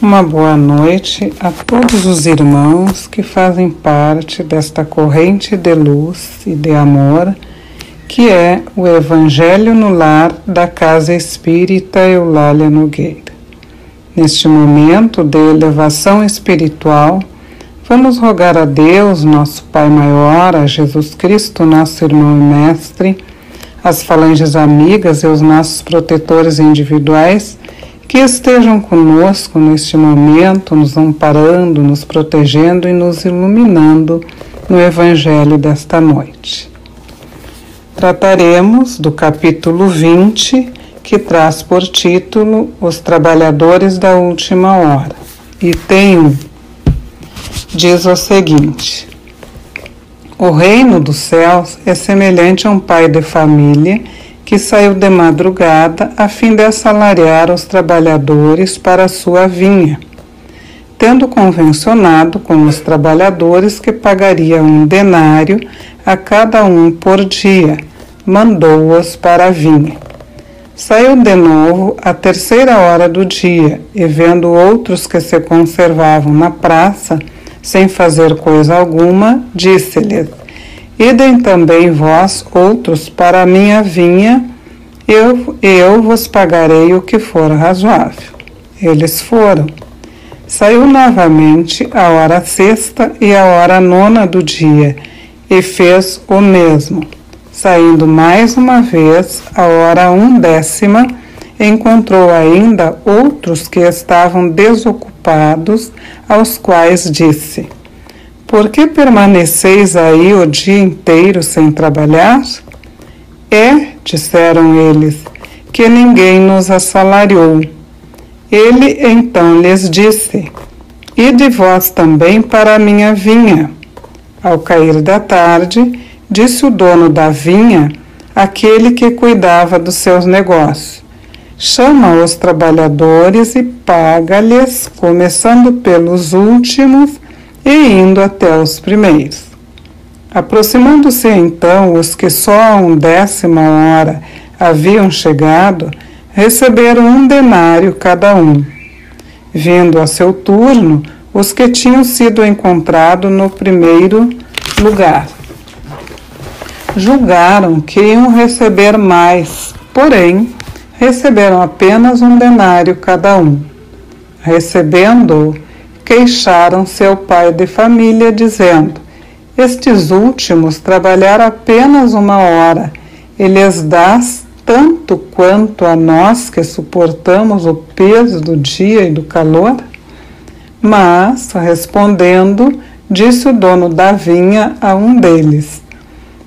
Uma boa noite a todos os irmãos que fazem parte desta corrente de luz e de amor que é o Evangelho no Lar da Casa Espírita Eulália Nogueira. Neste momento de elevação espiritual, vamos rogar a Deus, nosso Pai Maior, a Jesus Cristo, nosso irmão e mestre, as falanges amigas e os nossos protetores individuais que estejam conosco neste momento, nos amparando, nos protegendo e nos iluminando no Evangelho desta noite. Trataremos do capítulo 20, que traz por título Os Trabalhadores da Última Hora. E tem um, diz o seguinte: O reino dos céus é semelhante a um pai de família que saiu de madrugada a fim de assalariar os trabalhadores para sua vinha. Tendo convencionado com os trabalhadores que pagaria um denário a cada um por dia, mandou-os para a vinha. Saiu de novo à terceira hora do dia, e vendo outros que se conservavam na praça, sem fazer coisa alguma, disse-lhes: Idem também vós outros para a minha vinha, eu, eu vos pagarei o que for razoável. Eles foram. Saiu novamente a hora sexta e a hora nona do dia, e fez o mesmo. Saindo mais uma vez, a hora undécima, encontrou ainda outros que estavam desocupados, aos quais disse: por que permaneceis aí o dia inteiro sem trabalhar? É, disseram eles, que ninguém nos assalariou. Ele então lhes disse: Ide vós também para a minha vinha. Ao cair da tarde, disse o dono da vinha, aquele que cuidava dos seus negócios: Chama os trabalhadores e paga-lhes, começando pelos últimos e indo até os primeiros. Aproximando-se então os que só a undécima hora haviam chegado, receberam um denário cada um. Vindo a seu turno, os que tinham sido encontrados no primeiro lugar. Julgaram que iam receber mais, porém, receberam apenas um denário cada um. Recebendo-o, queixaram seu pai de família, dizendo: Estes últimos trabalharam apenas uma hora, e lhes dás tanto quanto a nós que suportamos o peso do dia e do calor? Mas, respondendo, disse o dono da vinha a um deles: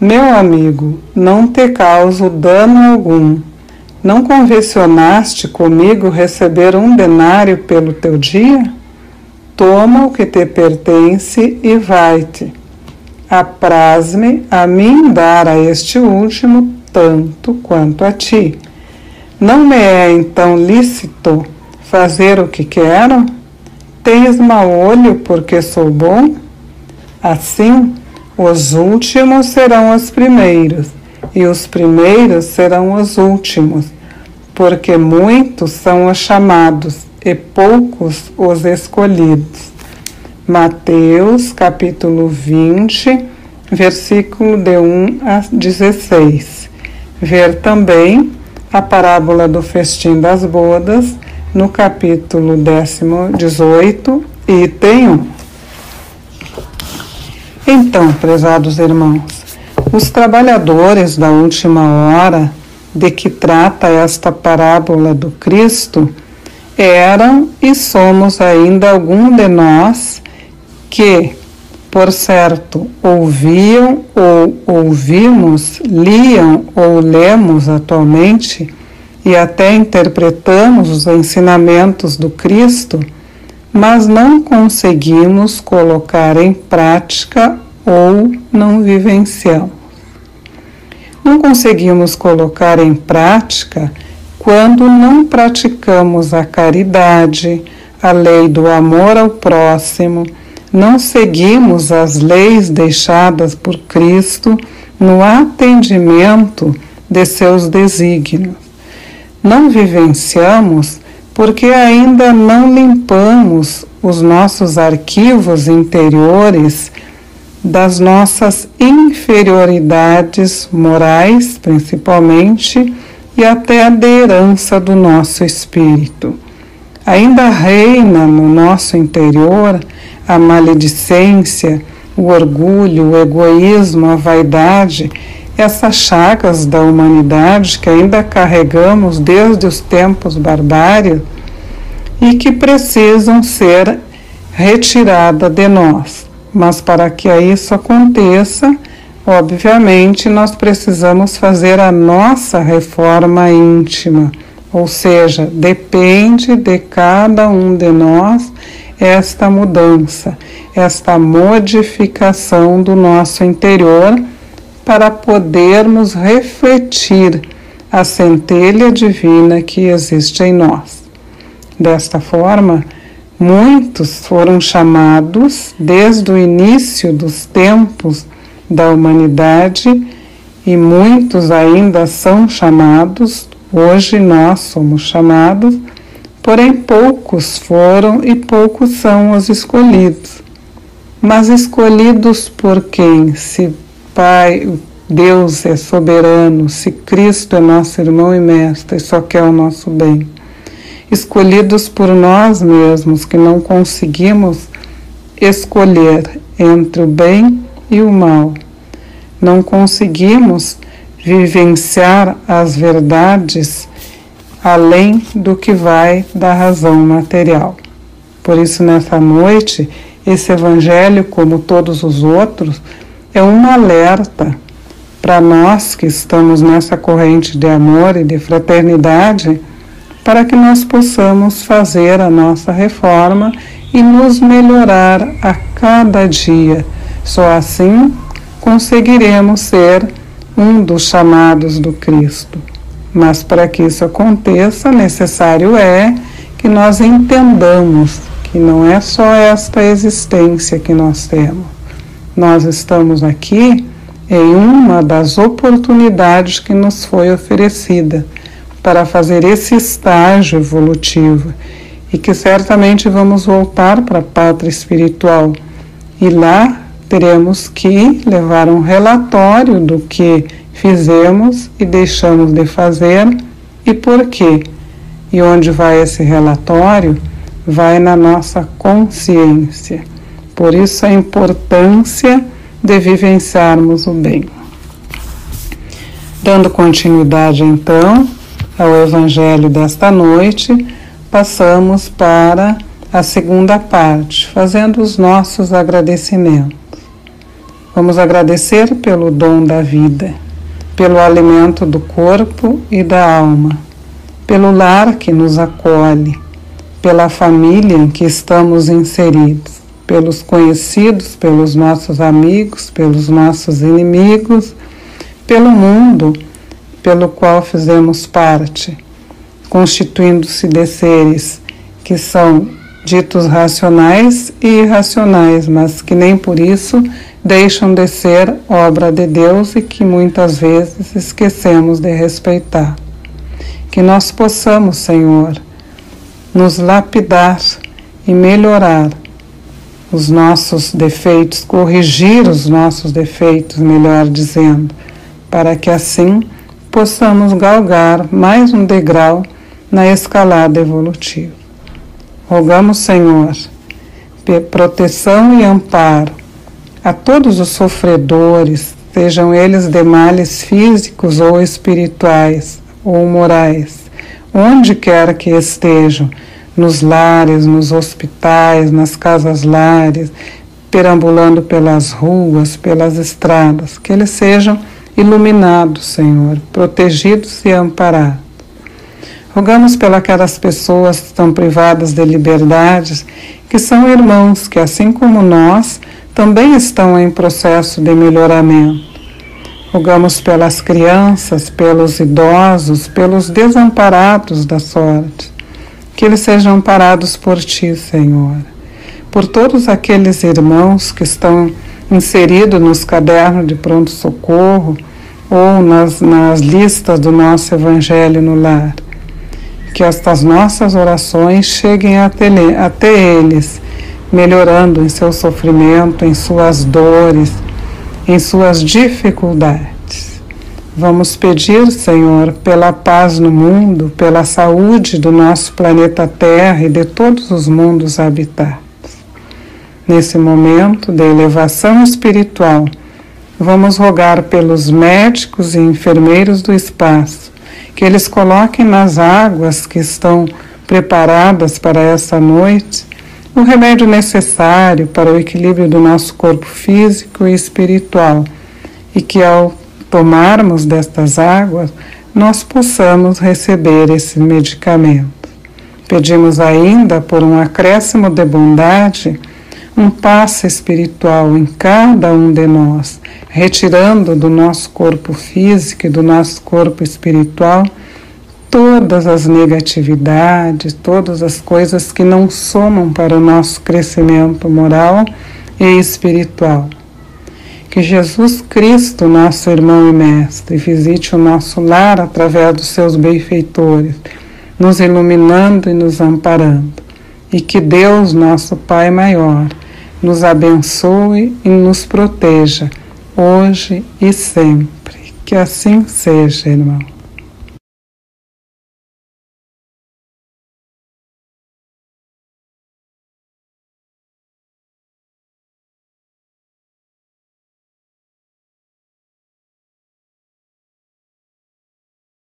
Meu amigo, não te causo dano algum. Não convencionaste comigo receber um denário pelo teu dia? Toma o que te pertence e vai-te. Apraz-me a mim dar a este último tanto quanto a ti. Não me é então lícito fazer o que quero? Tens mau olho porque sou bom? Assim, os últimos serão os primeiros, e os primeiros serão os últimos, porque muitos são os chamados e poucos os escolhidos. Mateus capítulo 20, versículo de 1 a 16. Ver também a parábola do festim das bodas no capítulo 18, item 1. Então, prezados irmãos, os trabalhadores da última hora de que trata esta parábola do Cristo eram e somos ainda algum de nós que, por certo, ouviam ou ouvimos, liam ou lemos atualmente e até interpretamos os ensinamentos do Cristo, mas não conseguimos colocar em prática ou não vivenciamos. Não conseguimos colocar em prática quando não praticamos a caridade, a lei do amor ao próximo, não seguimos as leis deixadas por Cristo no atendimento de seus desígnios. Não vivenciamos porque ainda não limpamos os nossos arquivos interiores das nossas inferioridades morais, principalmente, e até da herança do nosso espírito. Ainda reina no nosso interior a maledicência, o orgulho, o egoísmo, a vaidade, essas chagas da humanidade que ainda carregamos desde os tempos barbários e que precisam ser retiradas de nós. Mas para que isso aconteça, obviamente nós precisamos fazer a nossa reforma íntima, ou seja, depende de cada um de nós esta mudança, esta modificação do nosso interior para podermos refletir a centelha divina que existe em nós. Desta forma, Muitos foram chamados desde o início dos tempos da humanidade e muitos ainda são chamados, hoje nós somos chamados, porém poucos foram e poucos são os escolhidos. Mas escolhidos por quem? Se Pai, Deus é soberano, se Cristo é nosso irmão e mestre e só quer o nosso bem escolhidos por nós mesmos, que não conseguimos escolher entre o bem e o mal. Não conseguimos vivenciar as verdades além do que vai da razão material. Por isso, nessa noite, esse Evangelho, como todos os outros, é um alerta para nós que estamos nessa corrente de amor e de fraternidade para que nós possamos fazer a nossa reforma e nos melhorar a cada dia. Só assim conseguiremos ser um dos chamados do Cristo. Mas para que isso aconteça, necessário é que nós entendamos que não é só esta existência que nós temos. Nós estamos aqui em uma das oportunidades que nos foi oferecida para fazer esse estágio evolutivo e que certamente vamos voltar para a pátria espiritual e lá teremos que levar um relatório do que fizemos e deixamos de fazer e por quê. E onde vai esse relatório? Vai na nossa consciência. Por isso a importância de vivenciarmos o bem. Dando continuidade então ao Evangelho desta noite, passamos para a segunda parte, fazendo os nossos agradecimentos. Vamos agradecer pelo dom da vida, pelo alimento do corpo e da alma, pelo lar que nos acolhe, pela família em que estamos inseridos, pelos conhecidos, pelos nossos amigos, pelos nossos inimigos, pelo mundo pelo qual fizemos parte, constituindo-se de seres que são ditos racionais e irracionais, mas que nem por isso deixam de ser obra de Deus e que muitas vezes esquecemos de respeitar. Que nós possamos, Senhor, nos lapidar e melhorar os nossos defeitos, corrigir os nossos defeitos, melhor dizendo, para que assim possamos galgar mais um degrau na escalada evolutiva. Rogamos, Senhor, proteção e amparo a todos os sofredores, sejam eles de males físicos ou espirituais ou morais, onde quer que estejam, nos lares, nos hospitais, nas casas lares, perambulando pelas ruas, pelas estradas, que eles sejam iluminados, Senhor, protegidos e amparados. Rogamos pelas pessoas que estão privadas de liberdades, que são irmãos que, assim como nós, também estão em processo de melhoramento. Rogamos pelas crianças, pelos idosos, pelos desamparados da sorte, que eles sejam amparados por Ti, Senhor. Por todos aqueles irmãos que estão inserido nos cadernos de pronto-socorro ou nas, nas listas do nosso Evangelho no lar. que estas nossas orações cheguem até, até eles, melhorando em seu sofrimento, em suas dores, em suas dificuldades. Vamos pedir, Senhor, pela paz no mundo, pela saúde do nosso planeta Terra e de todos os mundos habitados. Nesse momento de elevação espiritual, vamos rogar pelos médicos e enfermeiros do espaço que eles coloquem nas águas que estão preparadas para essa noite o remédio necessário para o equilíbrio do nosso corpo físico e espiritual e que ao tomarmos destas águas, nós possamos receber esse medicamento. Pedimos ainda, por um acréscimo de bondade, um passe espiritual em cada um de nós, retirando do nosso corpo físico e do nosso corpo espiritual todas as negatividades, todas as coisas que não somam para o nosso crescimento moral e espiritual que Jesus Cristo, nosso irmão e mestre, visite o nosso lar através dos seus benfeitores, nos iluminando e nos amparando. E que Deus, nosso Pai maior, nos abençoe e nos proteja, hoje e sempre. Que assim seja, irmão.